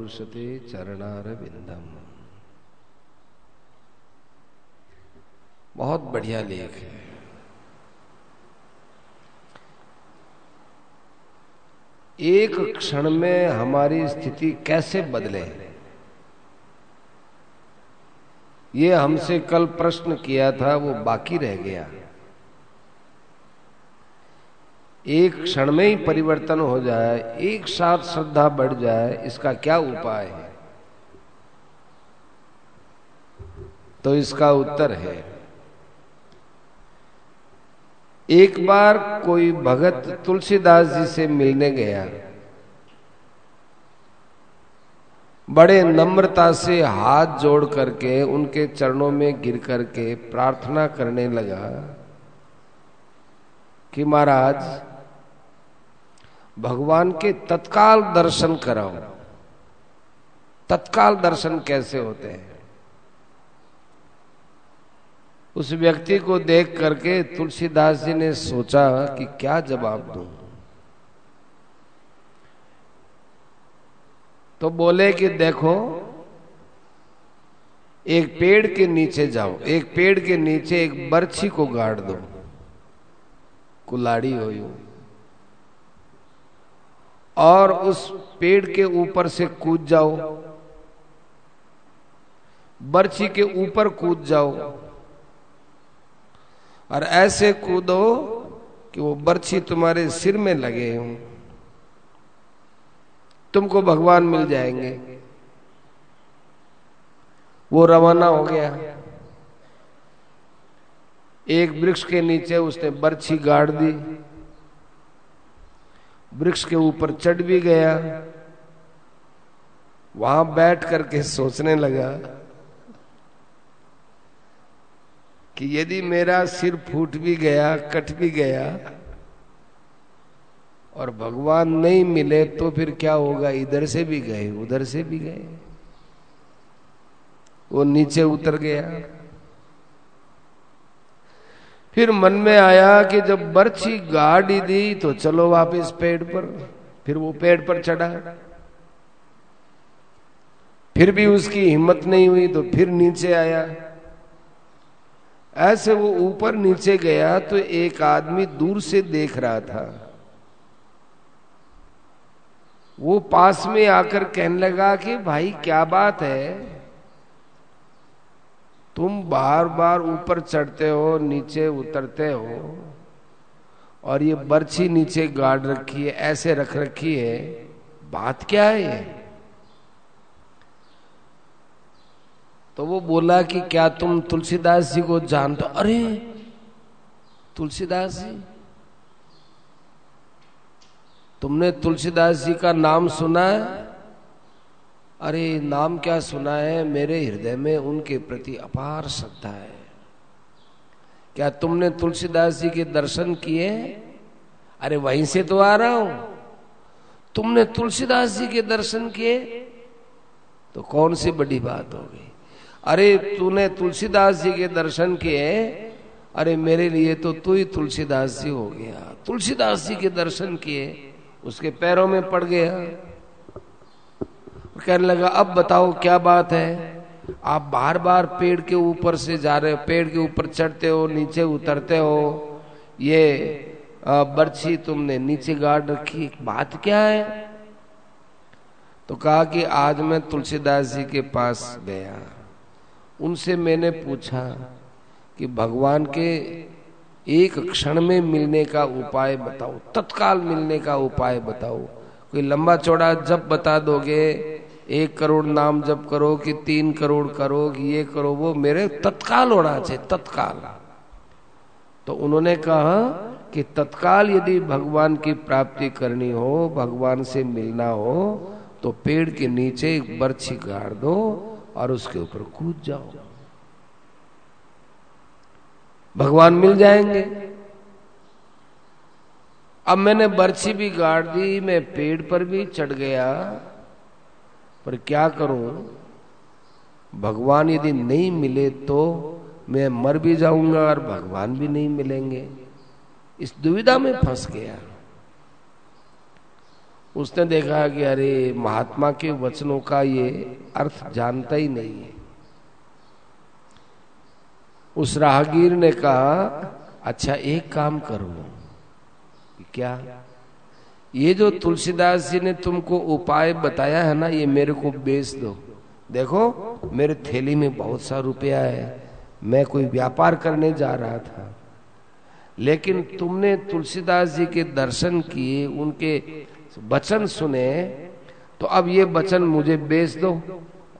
पुरुषते चरणार बिंदम बहुत बढ़िया लेख है। एक क्षण में हमारी स्थिति कैसे बदले? ये हमसे कल प्रश्न किया था, वो बाकी रह गया। एक क्षण में ही परिवर्तन हो जाए, एक साथ श्रद्धा बढ़ जाए, इसका क्या उपाय है? तो इसका उत्तर है, एक बार कोई भगत तुलसीदास जी से मिलने गया, बड़े नम्रता से हाथ जोड़ करके उनके चरणों में गिर करके प्रार्थना करने लगा कि महाराज भगवान के तत्काल दर्शन कराओ। तत्काल दर्शन कैसे होते हैं? उस व्यक्ति को देख करके तुलसीदास जी ने सोचा कि क्या जवाब दूँ। तो बोले कि देखो, एक पेड़ के नीचे जाओ, एक पेड़ के नीचे एक बर्छी को गाड़ दो। कुलाड़ी हो यू। और उस पेड़ के ऊपर से कूद जाओ। बर्छी के ऊपर कूद जाओ। और ऐसे कूदो कि वो बर्छी तुम्हारे सिर में लगे हो। तुमको भगवान मिल जाएँगे। वो रवाना हो गया। एक वृक्ष के नीचे उसने बर्छी गाड़ दी। वृक्ष के ऊपर चढ़ भी गया। वहाँ बैठ करके सोचने लगा कि यदि मेरा सिर फूट भी गया, कट भी गया और भगवान नहीं मिले तो फिर क्या होगा? इधर से भी गए, उधर से भी गए। वो नीचे उतर गया। फिर मन में आया कि जब बर्छी गाड़ी दी तो चलो वापस पेड़ पर। फिर वो पेड़ पर चढ़ा। फिर भी उसकी हिम्मत नहीं हुई तो फिर नीचे आया। ऐसे वो ऊपर नीचे गया तो एक आदमी दूर से देख रहा था। वो पास में आकर कहने लगा कि, भाई, क्या बात है? तुम बार बार ऊपर चढ़ते हो, नीचे उतरते हो, और ये बर्छी नीचे गाड़ रखी है, ऐसे रख रखी है, बात क्या है ये? तो वो बोला कि क्या तुम तुलसीदास जी को जानते अरे, तुलसीदास जी, तुमने तुलसीदास जी का नाम सुना है? अरे, नाम क्या सुना है? मेरे हृदय में उनके प्रति अपार श्रद्धा है। क्या तुमने तुलसीदास जी के दर्शन किए? अरे, वहीं से तो आ रहा हूँ। तुमने तुलसीदास जी के दर्शन किए? तो कौन सी बड़ी बात हो गई? अरे, तूने तुलसीदास जी के दर्शन किए? अरे, मेरे लिए तो तू ही तुलसीदास जी हो गया। तुलसीदास जी के दर्शन किए, उसके पैरों में पड़ गया। कहने लगा, अब बताओ क्या बात है? आप बार बार पेड़ के ऊपर से जा रहे हो, पेड़ के ऊपर चढ़ते हो, नीचे उतरते हो। ये बर्छी तुमने नीचे गाड़ रखी बात क्या है? तो कहा कि, आज मैं तुलसीदास जी के पास गया। उनसे मैंने पूछा कि, भगवान के एक क्षण में मिलने का उपाय बताओ, तत्काल मिलने का उपाय बताओ। कोई लंबा चौड़ा जब बता दोगे एक करोड़ नाम जब करो कि तीन करोड़ करो कि ये करो, वो मेरे तत्काल होना चाहिए तत्काल। तो उन्होंने कहा कि तत्काल यदि भगवान की प्राप्ति करनी हो, भगवान से मिलना हो तो पेड़ के नीचे एक बर्छी गाड़ दो और उसके ऊपर कूद जाओ। भगवान मिल जाएँगे। अब मैंने बर्छी भी गाड़ दी, मैं पेड़ पर भी चढ़ गया। पर क्या करूँ? भगवान यदि नहीं मिले तो मैं मर भी जाऊँगा और भगवान भी नहीं मिलेंगे। इस दुविधा में फंस गया। उसने देखा कि अरे, महात्मा के वचनों का ये अर्थ जानता ही नहीं है। उस राहगीर ने कहा अच्छा एक काम करो। क्या? ये जो तुलसीदास जी ने तुमको उपाय बताया है ना, ये मेरे को बेच दो। देखो, मेरे थैली में बहुत सा रुपया है। मैं कोई व्यापार करने जा रहा था। लेकिन तुमने तुलसीदास जी के दर्शन किए, उनके वचन सुने तो अब ये वचन मुझे बेच दो।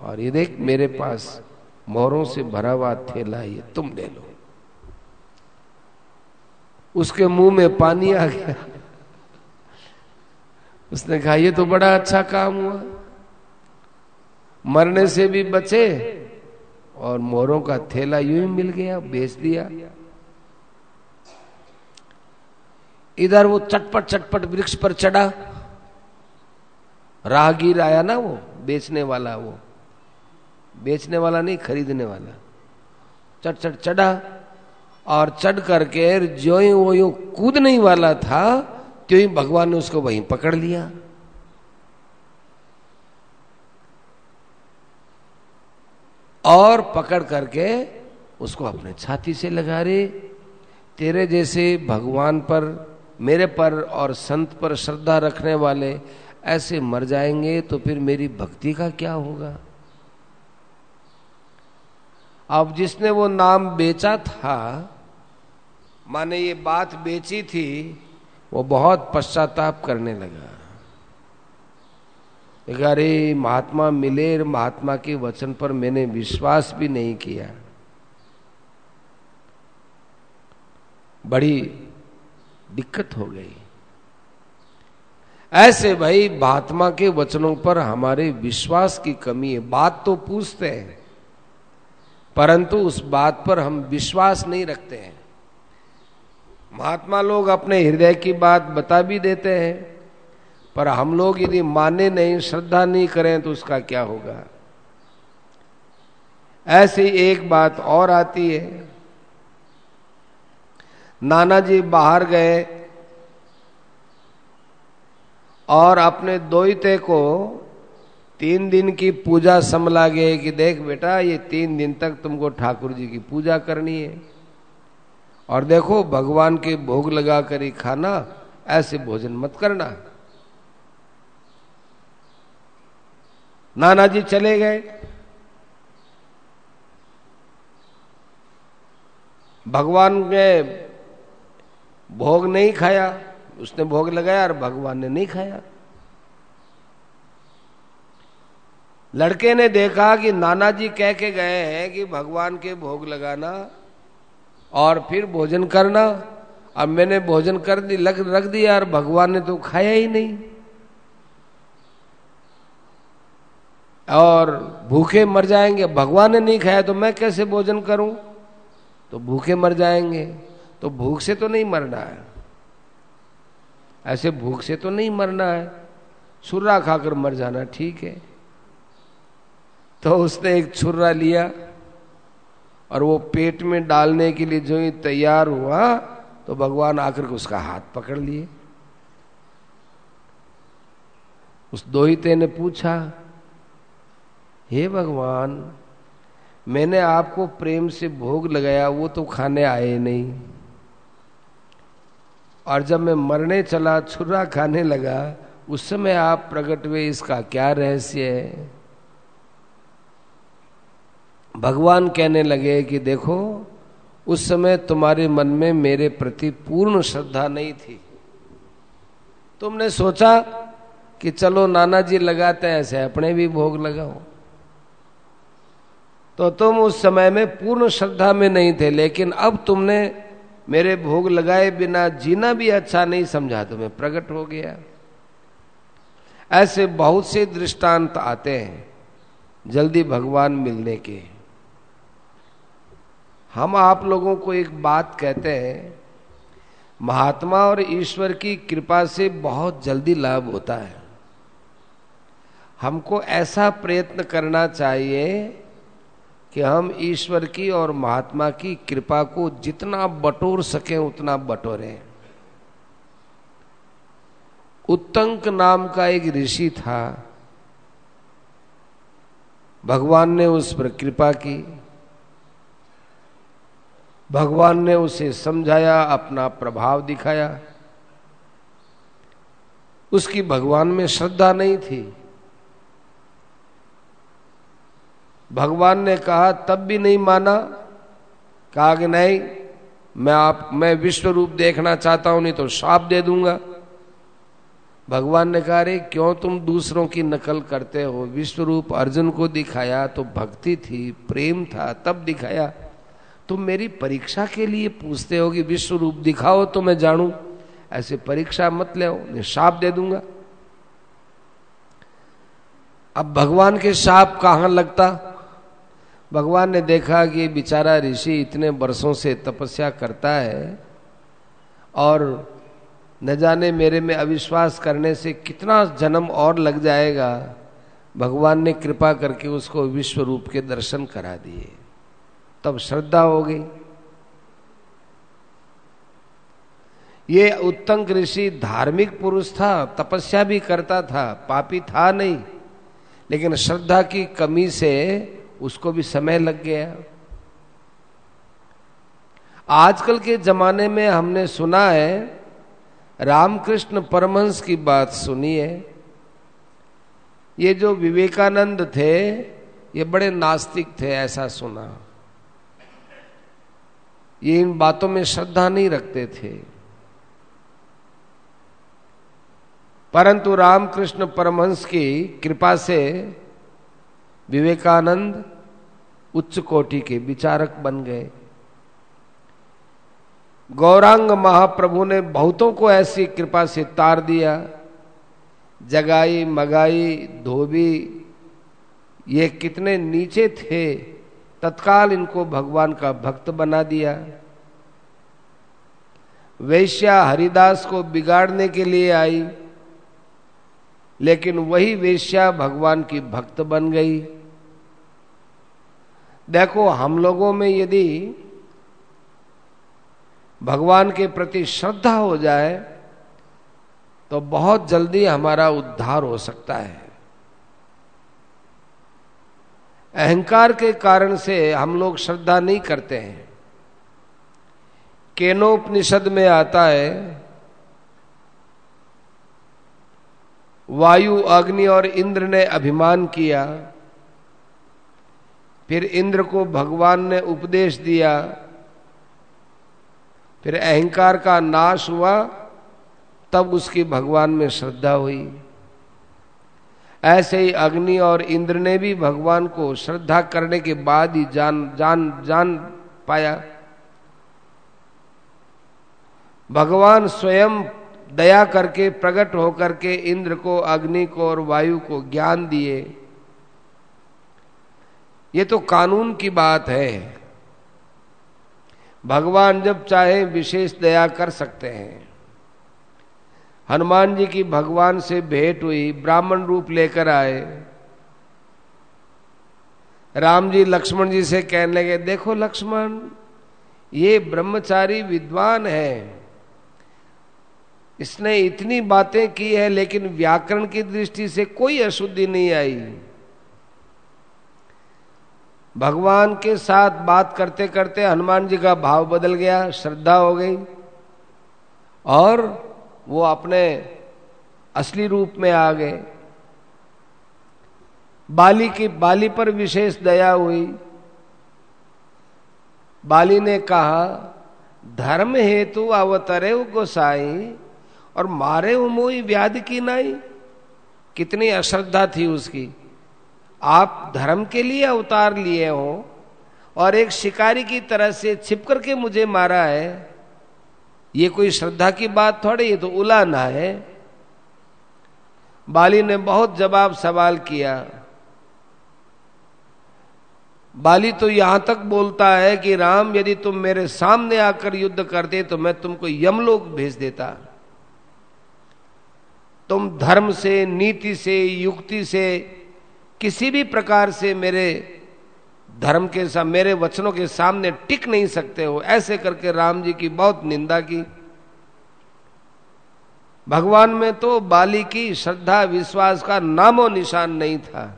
और ये देख, मेरे पास मोहरों से भरा हुआ थैला ये तुम ले लो। उसके मुँह में पानी आ गया। उसने कहा, ये तो बड़ा अच्छा काम हुआ। मरने से भी बचे और मोरों का थैला यूँ ही मिल गया, बेच दिया। इधर वो चटपट चटपट वृक्ष पर चढ़ा। राहगीर आया ना वो, बेचने वाला वो। बेचने वाला नहीं, खरीदने वाला। चट चट चढ़ा और चढ़ करके जो ही वो यूँ कूदने वाला था ही भगवान ने उसको वहीं पकड़ लिया। और पकड़ करके उसको अपने छाती से लगा रहे तेरे जैसे भगवान पर, मेरे पर और संत पर श्रद्धा रखने वाले ऐसे मर जाएँगे तो फिर मेरी भक्ति का क्या होगा? अब जिसने वो नाम बेचा था, माने ये बात बेची थी वो बहुत पश्चाताप करने लगा। अरे महात्मा मिले महात्मा के वचन पर मैंने विश्वास भी नहीं किया। बड़ी दिक्कत हो गई। ऐसे भाई, महात्मा के वचनों पर हमारे विश्वास की कमी है। बात तो पूछते हैं, परंतु उस बात पर हम विश्वास नहीं रखते हैं। महात्मा लोग अपने हृदय की बात बता भी देते हैं, पर हम लोग यदि माने नहीं, श्रद्धा नहीं करें तो उसका क्या होगा? ऐसी एक बात और आती है। नाना जी बाहर गए और अपने दोते को तीन दिन की पूजा समला गए कि देख बेटा, ये तीन दिन तक तुमको ठाकुर जी की पूजा करनी है। और देखो, भगवान के भोग लगा कर ही खाना, ऐसे भोजन मत करना। नाना जी चले गए। भगवान ने भोग नहीं खाया, उसने भोग लगाया और भगवान ने नहीं खाया। लड़के ने देखा कि नाना जी कह के गए हैं कि भगवान के भोग लगाना और फिर भोजन करना। अब मैंने भोजन कर दी, लग, रख दिया और भगवान ने तो खाया ही नहीं। और भूखे मर जाएँगे। भगवान ने नहीं खाया तो मैं कैसे भोजन करूँ? तो भूखे मर जाएँगे। तो भूख से तो नहीं मरना है। ऐसे भूख से तो नहीं मरना है। छुर्रा खाकर मर जाना ठीक है। तो उसने एक छुर्रा लिया। और वो पेट में डालने के लिए जो ही तैयार हुआ तो भगवान आकर के उसका हाथ पकड़ लिए। उस दोहिते ने पूछा, हे भगवान, मैंने आपको प्रेम से भोग लगाया, वो तो खाने आए नहीं। और जब मैं मरने चला छुरा खाने लगा, उस समय आप प्रकट हुए, इसका क्या रहस्य है? भगवान कहने लगे कि देखो, उस समय तुम्हारे मन में मेरे प्रति पूर्ण श्रद्धा नहीं थी। तुमने सोचा कि चलो नाना जी लगाते हैं ऐसे, अपने भी भोग लगाओ। तो तुम उस समय में पूर्ण श्रद्धा में नहीं थे, लेकिन अब तुमने मेरे भोग लगाए बिना जीना भी अच्छा नहीं समझा तुम्हें, प्रकट हो गया। ऐसे बहुत से दृष्टांत आते हैं जल्दी भगवान मिलने के। हम आप लोगों को एक बात कहते हैं, महात्मा और ईश्वर की कृपा से बहुत जल्दी लाभ होता है। हमको ऐसा प्रयत्न करना चाहिए कि हम ईश्वर की और महात्मा की कृपा को जितना बटोर सके, उतना बटोरें। उत्तंक नाम का एक ऋषि था, भगवान ने उस पर कृपा की। भगवान ने उसे समझाया, अपना प्रभाव दिखाया। उसकी भगवान में श्रद्धा नहीं थी। भगवान ने कहा, तब भी नहीं माना। कहा कि नहीं, मैं आप, मैं विश्व रूप देखना चाहता हूँ, नहीं तो शाप दे दूँगा। भगवान ने कहा रे क्यों तुम दूसरों की नकल करते हो? विश्व रूप अर्जुन को दिखाया तो भक्ति थी, प्रेम था, तब दिखाया। तुम मेरी परीक्षा के लिए पूछते हो कि विश्व रूप दिखाओ तो मैं जानू। ऐसे परीक्षा मत ले शाप दे दूँगा। अब भगवान के शाप कहाँ लगता? भगवान ने देखा कि बेचारा ऋषि इतने वर्षों से तपस्या करता है और न जाने मेरे में अविश्वास करने से कितना जन्म और लग जाएगा। भगवान ने कृपा करके उसको विश्व रूप के दर्शन करा दिए। तब श्रद्धा हो गई ये उत्तंक ऋषि धार्मिक पुरुष था, तपस्या भी करता था, पापी था नहीं। लेकिन श्रद्धा की कमी से उसको भी समय लग गया। आजकल के जमाने में हमने सुना है, रामकृष्ण परमहंस की बात सुनी है ये जो विवेकानंद थे, ये बड़े नास्तिक थे, ऐसा सुना। ये इन बातों में श्रद्धा नहीं रखते थे। परंतु रामकृष्ण परमहंस की कृपा से विवेकानंद उच्च कोटि के विचारक बन गए। गौरांग महाप्रभु ने बहुतों को ऐसी कृपा से तार दिया। जगाई, मगाई, धोबी, ये कितने नीचे थे। तत्काल इनको भगवान का भक्त बना दिया। वेश्या हरिदास को बिगाड़ने के लिए आई, लेकिन वही वेश्या भगवान की भक्त बन गई। देखो, हम लोगों में यदि भगवान के प्रति श्रद्धा हो जाए तो बहुत जल्दी हमारा उद्धार हो सकता है। अहंकार के कारण से हम लोग श्रद्धा नहीं करते हैं। केनोपनिषद में आता है, वायु अग्नि और इंद्र ने अभिमान किया, फिर इंद्र को भगवान ने उपदेश दिया, फिर अहंकार का नाश हुआ, तब उसकी भगवान में श्रद्धा हुई। ऐसे ही अग्नि और इंद्र ने भी भगवान को श्रद्धा करने के बाद ही जान जान जान पाया। भगवान स्वयं दया करके, प्रकट होकर के इंद्र को, अग्नि को और वायु को ज्ञान दिए। ये तो कानून की बात है। भगवान जब चाहे विशेष दया कर सकते हैं। हनुमान जी की भगवान से भेंट हुई, ब्राह्मण रूप लेकर आए। राम जी लक्ष्मण जी से कहने लगे, देखो लक्ष्मण, ये ब्रह्मचारी विद्वान है। इसने इतनी बातें की है, लेकिन व्याकरण की दृष्टि से कोई अशुद्धि नहीं आई। भगवान के साथ बात करते करते हनुमान जी का भाव बदल गया, श्रद्धा हो गई और वो अपने असली रूप में आ गए। बाली की, बाली पर विशेष दया हुई। बाली ने कहा, धर्म हेतु अवतरे गोसाई और मारे उमोई व्याध की नाई। कितनी अश्रद्धा थी उसकी। आप धर्म के लिए अवतार लिए हो और एक शिकारी की तरह से छिप करके मुझे मारा है। ये कोई श्रद्धा की बात थोड़ी, ये तो उलाना है। बाली ने बहुत जवाब सवाल किया। बाली तो यहाँ तक बोलता है कि राम, यदि तुम मेरे सामने आकर युद्ध करते तो मैं तुमको यमलोक भेज देता। तुम धर्म से, नीति से, युक्ति से, किसी भी प्रकार से मेरे धर्म के साथ मेरे वचनों के सामने टिक नहीं सकते हो। ऐसे करके राम जी की बहुत निंदा की। भगवान में तो बाली की श्रद्धा, विश्वास का नामो निशान नहीं था।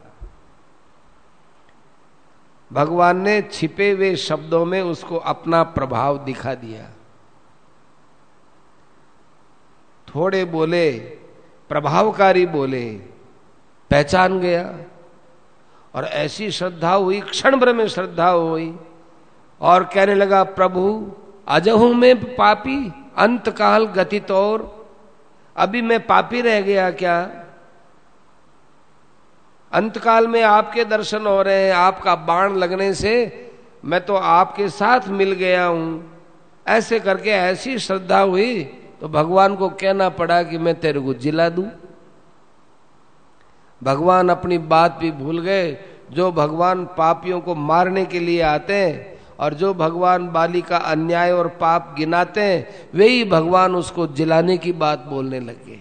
भगवान ने छिपे हुए शब्दों में उसको अपना प्रभाव दिखा दिया। थोड़े बोले, प्रभावकारी बोले, पहचान गया। और ऐसी श्रद्धा हुई, क्षण भर में श्रद्धा हुई। और कहने लगा, प्रभु, अजहू में पापी, अंत काल गति तौर। अभी मैं पापी रह गया क्या? अंतकाल में आपके दर्शन हो रहे हैं, आपका बाण लगने से मैं तो आपके साथ मिल गया हूँ। ऐसे करके ऐसी श्रद्धा हुई तो भगवान को कहना पड़ा कि मैं तेरे को जिला दू। भगवान अपनी बात भी भूल गए। जो भगवान पापियों को मारने के लिए आते हैं और जो भगवान बाली का अन्याय और पाप गिनाते हैं, वे ही भगवान उसको जिलाने की बात बोलने लगे।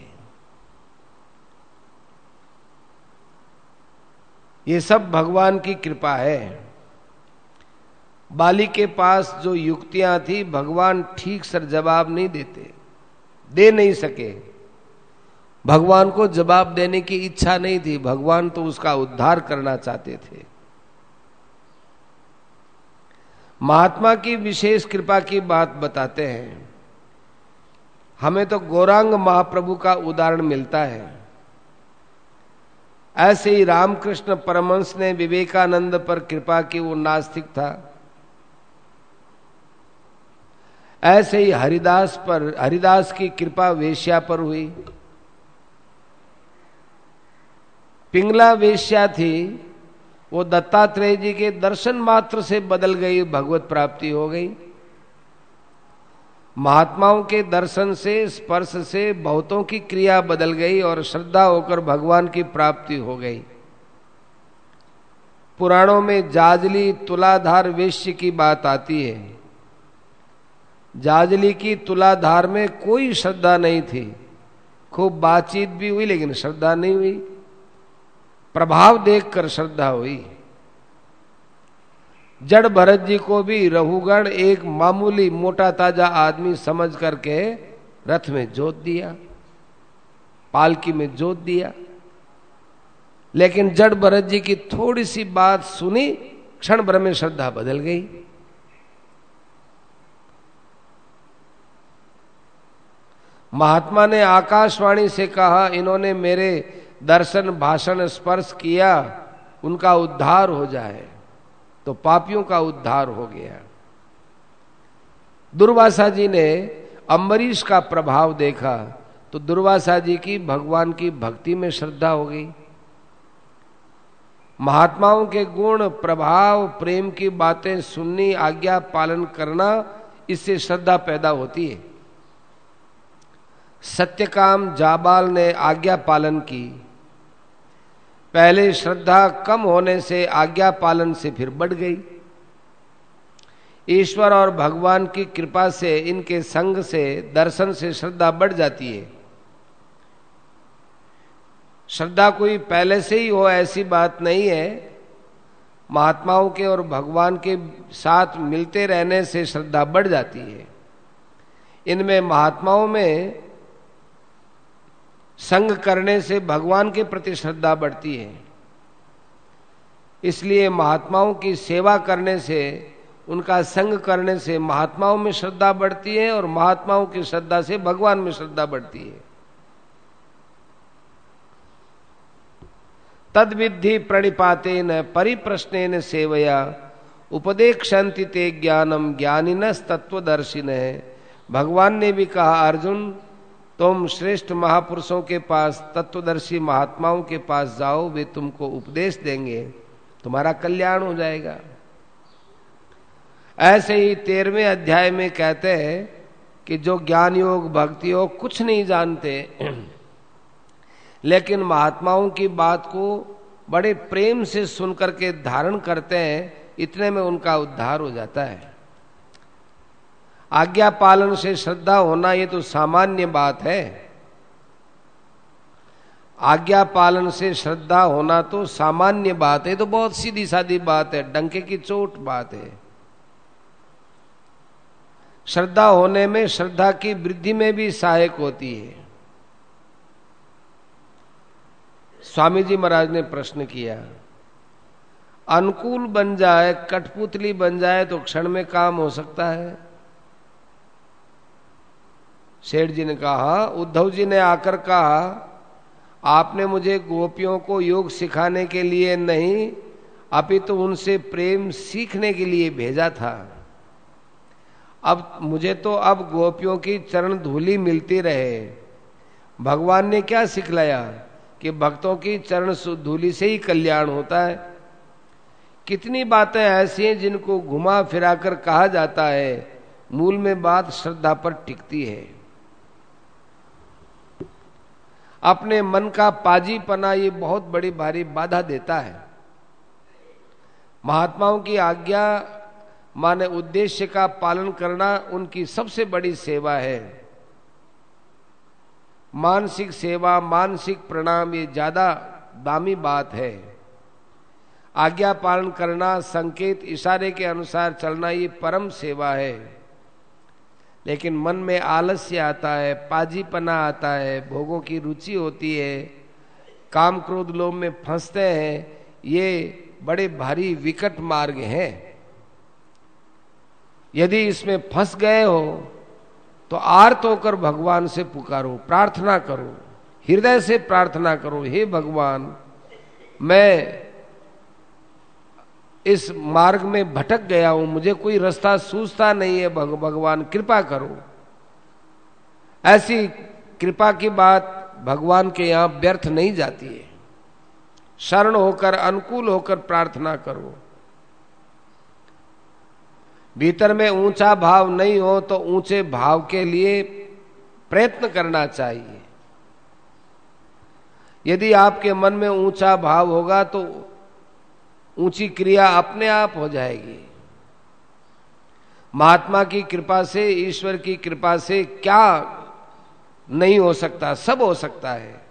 ये सब भगवान की कृपा है। बाली के पास जो युक्तियाँ थी, भगवान ठीक सर जवाब नहीं देते, दे नहीं सके। भगवान को जवाब देने की इच्छा नहीं थी। भगवान तो उसका उद्धार करना चाहते थे। महात्मा की विशेष कृपा की बात बताते हैं। हमें तो गौरांग महाप्रभु का उदाहरण मिलता है। ऐसे ही रामकृष्ण परमंश ने विवेकानंद पर कृपा की वो नास्तिक था। ऐसे ही हरिदास पर, हरिदास की कृपा वेश्या पर हुई। पिंगला वेश्या थी, वो दत्तात्रेय जी के दर्शन मात्र से बदल गई, भगवत प्राप्ति हो गई। महात्माओं के दर्शन से, स्पर्श से बहुतों की क्रिया बदल गई और श्रद्धा होकर भगवान की प्राप्ति हो गई। पुराणों में जाजली तुलाधार वेश्य की बात आती है। जाजली की तुलाधार में कोई श्रद्धा नहीं थी। खूब बातचीत भी हुई, लेकिन श्रद्धा नहीं हुई। प्रभाव देखकर श्रद्धा हुई। जड़ भरत जी को भी रहुगण एक मामूली मोटा ताज़ा आदमी समझ करके रथ में जोत दिया, पालकी में जोत दिया। लेकिन जड़ भरत जी की थोड़ी सी बात सुनी, क्षण भर में श्रद्धा बदल गई। महात्मा ने आकाशवाणी से कहा, इन्होंने मेरे दर्शन, भाषण, स्पर्श किया, उनका उद्धार हो जाए तो पापियों का उद्धार हो गया। दुर्वासा जी ने अम्बरीश का प्रभाव देखा तो दुर्वासा जी की भगवान की भक्ति में श्रद्धा हो गई। महात्माओं के गुण, प्रभाव, प्रेम की बातें सुननी, आज्ञा पालन करना, इससे श्रद्धा पैदा होती है। सत्यकाम जाबाल ने आज्ञा पालन की। पहले श्रद्धा कम होने से आज्ञा पालन से फिर बढ़ गई। ईश्वर और भगवान की कृपा से इनके संग से, दर्शन से श्रद्धा बढ़ जाती है। श्रद्धा कोई पहले से ही हो ऐसी बात नहीं है। महात्माओं के और भगवान के साथ मिलते रहने से श्रद्धा बढ़ जाती है। इनमें महात्माओं में संग करने से भगवान के प्रति श्रद्धा बढ़ती है। इसलिए महात्माओं की सेवा करने से, उनका संग करने से महात्माओं में श्रद्धा बढ़ती है और महात्माओं की श्रद्धा से भगवान में श्रद्धा बढ़ती है। तद विधि प्रणिपाते न परिप्रश्न सेवया उपदेक्षंति ते ज्ञानम ज्ञानिन तत्वदर्शिन है भगवान ने भी कहा, अर्जुन तुम श्रेष्ठ महापुरुषों के पास, तत्वदर्शी महात्माओं के पास जाओ, वे तुमको उपदेश देंगे। तुम्हारा कल्याण हो जाएगा। ऐसे ही तेरहवें अध्याय में कहते हैं कि जो ज्ञान योग भक्ति योग कुछ नहीं जानते, लेकिन महात्माओं की बात को बड़े प्रेम से सुनकर के धारण करते हैं, इतने में उनका उद्धार हो जाता है। आज्ञा पालन से श्रद्धा होना ये तो सामान्य बात है। आज्ञा पालन से श्रद्धा होना तो सामान्य बात है तो बहुत सीधी सादी बात है, डंके की चोट बात है। श्रद्धा होने में, श्रद्धा की वृद्धि में भी सहायक होती है। स्वामी जी महाराज ने प्रश्न किया, अनुकूल बन जाए, कठपुतली बन जाए तो क्षण में काम हो सकता है। सेठ जी ने कहा, उद्धव जी ने आकर कहा, आपने मुझे गोपियों को योग सिखाने के लिए नहीं, अभी तो उनसे प्रेम सीखने के लिए भेजा था। अब मुझे तो अब गोपियों की चरण धूली मिलती रहे। भगवान ने क्या सिखलाया? कि भक्तों की चरण धूली से ही कल्याण होता है। कितनी बातें ऐसी हैं जिनको घुमा फिराकर कहा जाता है। मूल में बात श्रद्धा पर टिकती है। अपने मन का पाजीपना ये बहुत बड़ी भारी बाधा देता है। महात्माओं की आज्ञा माने उद्देश्य का पालन करना उनकी सबसे बड़ी सेवा है। मानसिक सेवा, मानसिक प्रणाम ये ज़्यादा दामी बात है। आज्ञा पालन करना, संकेत इशारे के अनुसार चलना ये परम सेवा है। लेकिन मन में आलस्य आता है, पाजीपना आता है, भोगों की रुचि होती है, काम क्रोध लोभ में फंसते हैं, ये बड़े भारी विकट मार्ग हैं। यदि इसमें फंस गए हो तो आर्त होकर भगवान से पुकारो, प्रार्थना करो, हृदय से प्रार्थना करो, हे भगवान, मैं इस मार्ग में भटक गया हूँ मुझे कोई रास्ता सूझता नहीं है भग, भगवान कृपा करो। ऐसी कृपा की बात भगवान के यहाँ व्यर्थ नहीं जाती है। शरण होकर अनुकूल होकर प्रार्थना करो। भीतर में ऊँचा भाव नहीं हो तो ऊँचे भाव के लिए प्रयत्न करना चाहिए। यदि आपके मन में ऊँचा भाव होगा तो ऊँची क्रिया अपने आप हो जाएगी। महात्मा की कृपा से, ईश्वर की कृपा से क्या नहीं हो सकता, सब हो सकता है।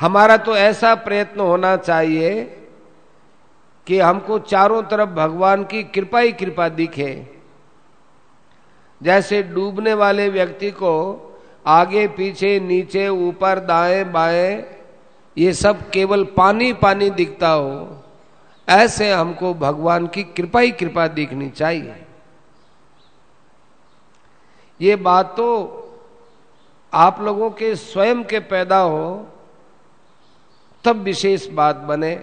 हमारा तो ऐसा प्रयत्न होना चाहिए कि हमको चारों तरफ़ भगवान की कृपा ही कृपा दिखे। जैसे डूबने वाले व्यक्ति को आगे, पीछे, नीचे, ऊपर, दाएँ, बाएँ ये सब केवल पानी पानी दिखता हो, ऐसे हमको भगवान की कृपा ही कृपा दिखनी चाहिए। ये बात तो आप लोगों के स्वयं के पैदा हो, तब विशेष बात बने।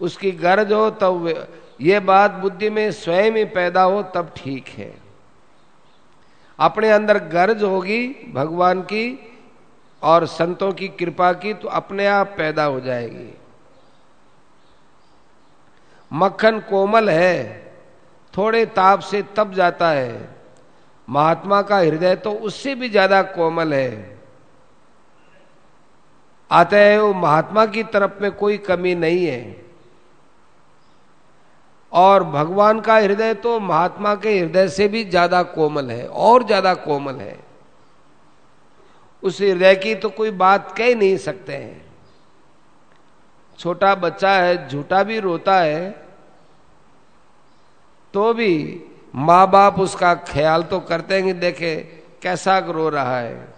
उसकी गर्ज हो तब ये बात बुद्धि में स्वयं ही पैदा हो तब ठीक है। अपने अंदर गर्ज होगी भगवान की और संतों की कृपा की तो अपने आप पैदा हो जाएगी। मक्खन कोमल है, थोड़े ताप से तप जाता है। महात्मा का हृदय तो उससे भी ज़्यादा कोमल है। अतएव महात्मा की तरफ़ में कोई कमी नहीं है। और भगवान का हृदय तो महात्मा के हृदय से भी ज़्यादा कोमल है, और ज़्यादा कोमल है। उस हृदय की तो कोई बात कह नहीं सकते हैं। छोटा बच्चा है, झूठा भी रोता है तो भी माँ बाप उसका ख्याल तो करते हैं कि देखे कैसा रो रहा है।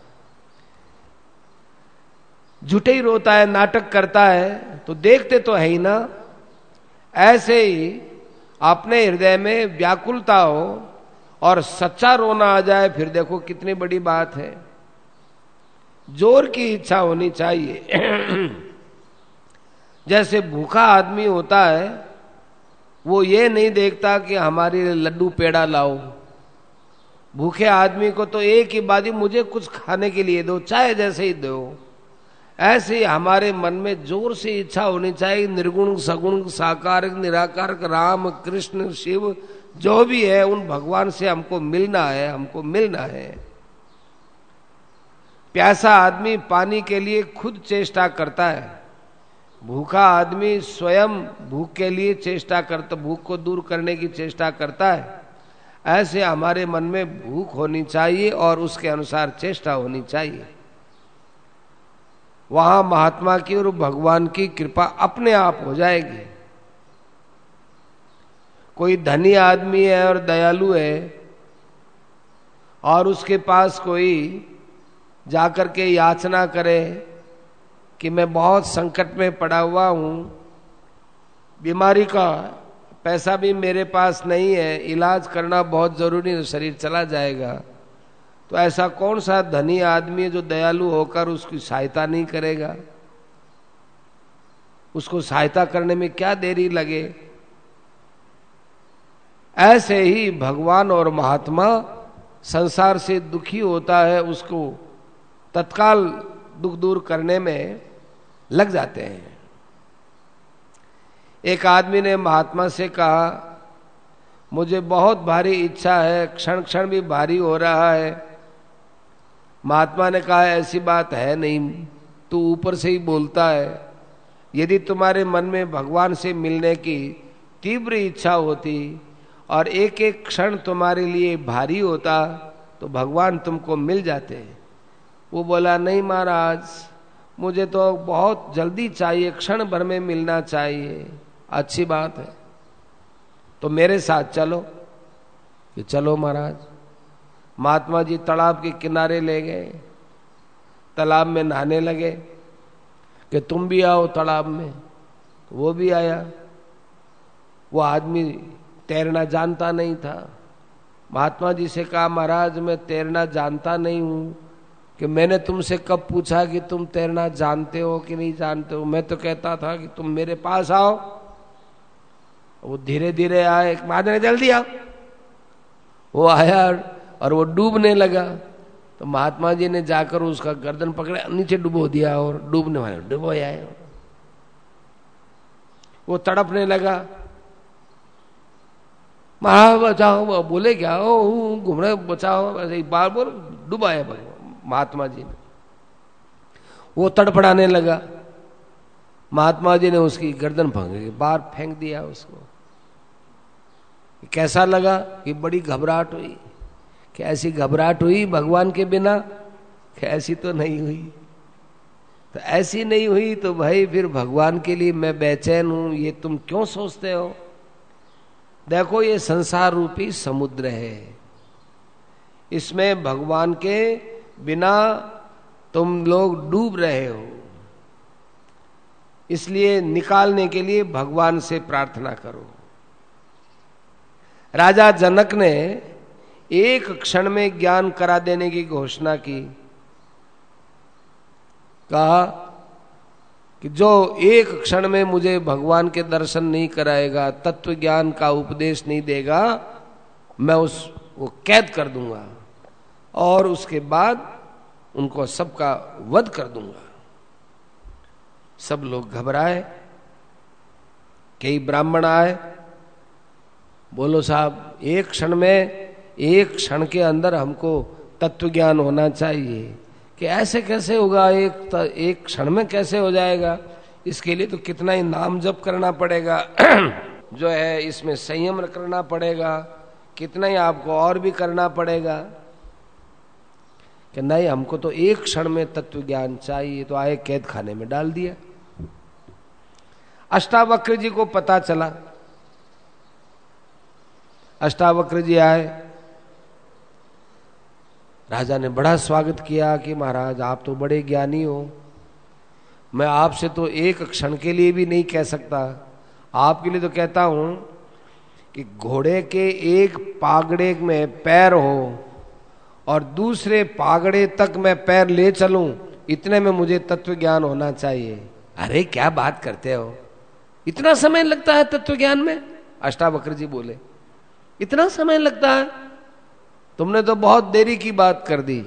झूठे ही रोता है, नाटक करता है तो देखते तो है ही ना। ऐसे ही अपने हृदय में व्याकुलता हो और सच्चा रोना आ जाए, फिर देखो कितनी बड़ी बात है। ज़ोर की इच्छा होनी चाहिए। जैसे भूखा आदमी होता है, वो ये नहीं देखता कि हमारे लड्डू पेड़ा लाओ भूखे आदमी को तो एक ही बात, मुझे कुछ खाने के लिए दो चाहे जैसे ही दो। ऐसे हमारे मन में ज़ोर से इच्छा होनी चाहिए, निर्गुण, सगुण, साकार, निराकार, राम, कृष्ण, शिव, जो भी है, उन भगवान से हमको मिलना है, हमको मिलना है। प्यासा आदमी पानी के लिए खुद चेष्टा करता है। भूखा आदमी स्वयं भूख के लिए चेष्टा करता, भूख को दूर करने की चेष्टा करता है। ऐसे हमारे मन में भूख होनी चाहिए और उसके अनुसार चेष्टा होनी चाहिए। वहाँ महात्मा की और भगवान की कृपा अपने आप हो जाएगी। कोई धनी आदमी है और दयालु है और उसके पास कोई जाकर के याचना करे कि मैं बहुत संकट में पड़ा हुआ हूँ। बीमारी का पैसा भी मेरे पास नहीं है, इलाज करना बहुत ज़रूरी है शरीर चला जाएगा। तो ऐसा कौन सा धनी आदमी है जो दयालु होकर उसकी सहायता नहीं करेगा? उसको सहायता करने में क्या देरी लगे? ऐसे ही भगवान और महात्मा संसार से दुखी होता है, उसको तत्काल दुख दूर करने में लग जाते हैं। एक आदमी ने महात्मा से कहा, मुझे बहुत भारी इच्छा है क्षण क्षण भी भारी हो रहा है। महात्मा ने कहा, ऐसी बात है नहीं, तू ऊपर से ही बोलता है। यदि तुम्हारे मन में भगवान से मिलने की तीव्र इच्छा होती और एक एक क्षण तुम्हारे लिए भारी होता तो भगवान तुमको मिल जाते वो बोला, नहीं महाराज, मुझे तो बहुत जल्दी चाहिए, क्षण भर में मिलना चाहिए। अच्छी बात है। तो मेरे साथ चलो। कि चलो महाराज। महात्मा जी तालाब के किनारे ले गए। तालाब में नहाने लगे कि तुम भी आओ तालाब में। वो भी आया। वो आदमी तैरना जानता नहीं था। महात्मा जी से कहा, महाराज, मैं तैरना जानता नहीं हूँ। कि मैंने तुमसे कब पूछा कि तुम तैरना जानते हो कि नहीं जानते हो? मैं तो कहता था कि तुम मेरे पास आओ। वो धीरे धीरे आए महाराज जल्दी आओ। वो आया और वो डूबने लगा। तो महात्मा जी ने जाकर उसका गर्दन पकड़े, नीचे डुबो दिया और डूबने वाले, डुबो आए। वो तड़पने लगा। महाराज, बचाओ, बोले, क्या ओ घूम रहे बचाओ। ही बार बोल डुबाया। महात्मा जी ने। वो तड़पड़ाने लगा। महात्मा जी ने उसकी गर्दन के बार फेंक दिया उसको। कैसा लगा कि बड़ी घबराहट हुई। कि ऐसी घबराहट हुई भगवान के बिना कि ऐसी तो नहीं हुई। तो ऐसी नहीं हुई तो भाई फिर भगवान के लिए मैं बेचैन हूँ, ये तुम क्यों सोचते हो? देखो ये संसार रूपी समुद्र है। इसमें भगवान के बिना तुम लोग डूब रहे हो। इसलिए निकालने के लिए भगवान से प्रार्थना करो। राजा जनक ने एक क्षण में ज्ञान करा देने की घोषणा की। कहा कि जो एक क्षण में मुझे भगवान के दर्शन नहीं कराएगा, तत्व ज्ञान का उपदेश नहीं देगा, मैं उस, वो कैद कर दूँगा। और उसके बाद उनको सबका वध कर दूँगा। सब लोग घबराए, कई ब्राह्मण आए, बोलो साहब, एक क्षण में, एक क्षण के अंदर हमको तत्व ज्ञान होना चाहिए कि ऐसे कैसे होगा, एक एक क्षण में कैसे हो जाएगा? इसके लिए तो कितना ही नाम जप करना पड़ेगा, जो है इसमें संयम करना पड़ेगा, कितना ही आपको और भी करना पड़ेगा। कि नहीं, हमको तो एक क्षण में तत्व ज्ञान चाहिए तो आए कैद खाने में डाल दिया। अष्टावक्र जी को पता चला। अष्टावक्र जी आए। राजा ने बड़ा स्वागत किया कि महाराज, आप तो बड़े ज्ञानी हो। मैं आपसे तो एक क्षण के लिए भी नहीं कह सकता। आपके लिए तो कहता हूँ कि घोड़े के एक पागड़े में पैर हो और दूसरे पागड़े तक मैं पैर ले चलूँ, इतने में मुझे तत्व ज्ञान होना चाहिए। अरे, क्या बात करते हो? इतना समय लगता है तत्व ज्ञान में? अष्टावक्र जी बोले, इतना समय लगता है? तुमने तो बहुत देरी की बात कर दी।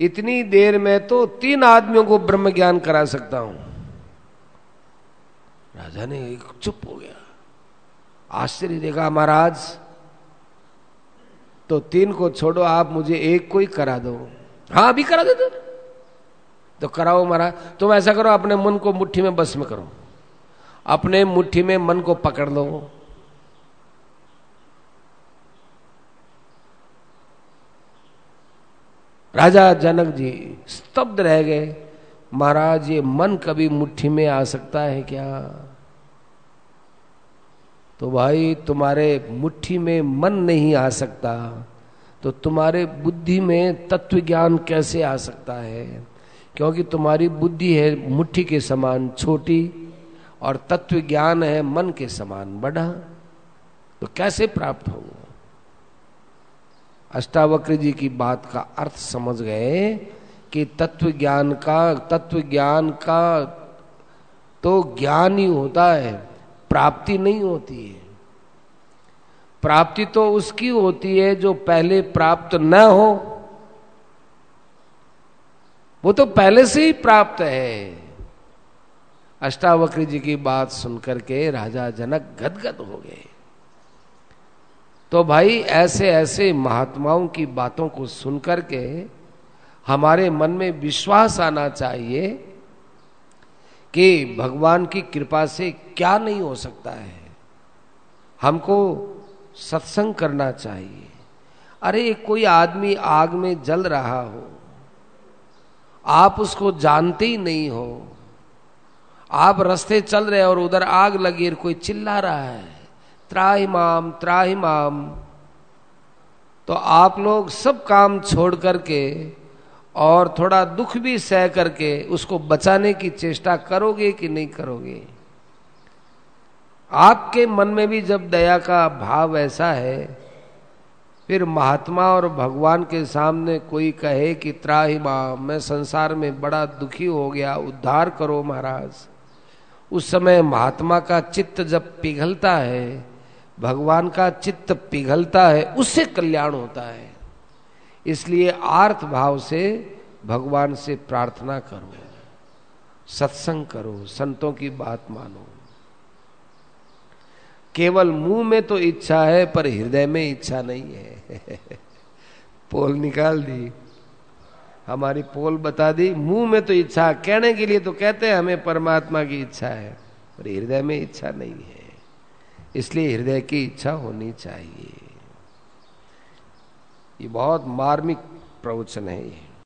इतनी देर में तो तीन आदमियों को ब्रह्म ज्ञान करा सकता हूँ। राजा ने चुप हो गया। आश्चर्य देखा महाराज तो तीन को छोड़ो, आप मुझे एक को ही करा दो। हाँ अभी करा दे तो कराओ महाराज, तुम ऐसा करो, अपने मन को मुट्ठी में बस में करो। अपने मुट्ठी में मन को पकड़ लो। राजा जनक जी स्तब्ध रह गए। महाराज, ये मन कभी मुट्ठी में आ सकता है क्या? तो भाई तुम्हारे मुट्ठी में मन नहीं आ सकता तो तुम्हारे बुद्धि में तत्व ज्ञान कैसे आ सकता है? क्योंकि तुम्हारी बुद्धि है मुट्ठी के समान छोटी और तत्व ज्ञान है मन के समान बड़ा तो कैसे प्राप्त होगा अष्टावक्र जी की बात का अर्थ समझ गए कि तत्व ज्ञान का तत्व ज्ञान का तो ज्ञान ही होता है। प्राप्ति नहीं होती है। प्राप्ति तो उसकी होती है जो पहले प्राप्त न हो। वो तो पहले से ही प्राप्त है। अष्टावक्र जी की बात सुनकर के राजा जनक गदगद हो गए। तो भाई, ऐसे ऐसे महात्माओं की बातों को सुनकर के हमारे मन में विश्वास आना चाहिए कि भगवान की कृपा से क्या नहीं हो सकता है? हमको सत्संग करना चाहिए। अरे, कोई आदमी आग में जल रहा हो, आप उसको जानते ही नहीं हो, आप रास्ते चल रहे और उधर आग लगी और कोई चिल्ला रहा है त्राहिमाम त्राहिमाम तो आप लोग सब काम छोड़ करके और थोड़ा दुख भी सह करके उसको बचाने की चेष्टा करोगे कि नहीं करोगे? आपके मन में भी जब दया का भाव ऐसा है, फिर महात्मा और भगवान के सामने कोई कहे कि, त्राही माँ मैं संसार में बड़ा दुखी हो गया, उद्धार करो महाराज। उस समय महात्मा का चित्त जब पिघलता है, भगवान का चित्त पिघलता है, उससे कल्याण होता है। इसलिए आर्थ भाव से भगवान से प्रार्थना करो, सत्संग करो, संतों की बात मानो। केवल मुँह में तो इच्छा है, पर हृदय में इच्छा नहीं है। पोल निकाल दी। हमारी पोल बता दी, मुँह में तो इच्छा, कहने के लिए तो कहते हैं, हमें परमात्मा की इच्छा है, पर हृदय में इच्छा नहीं है। इसलिए हृदय की इच्छा होनी चाहिए। ये बहुत मार्मिक प्रवचन है ये।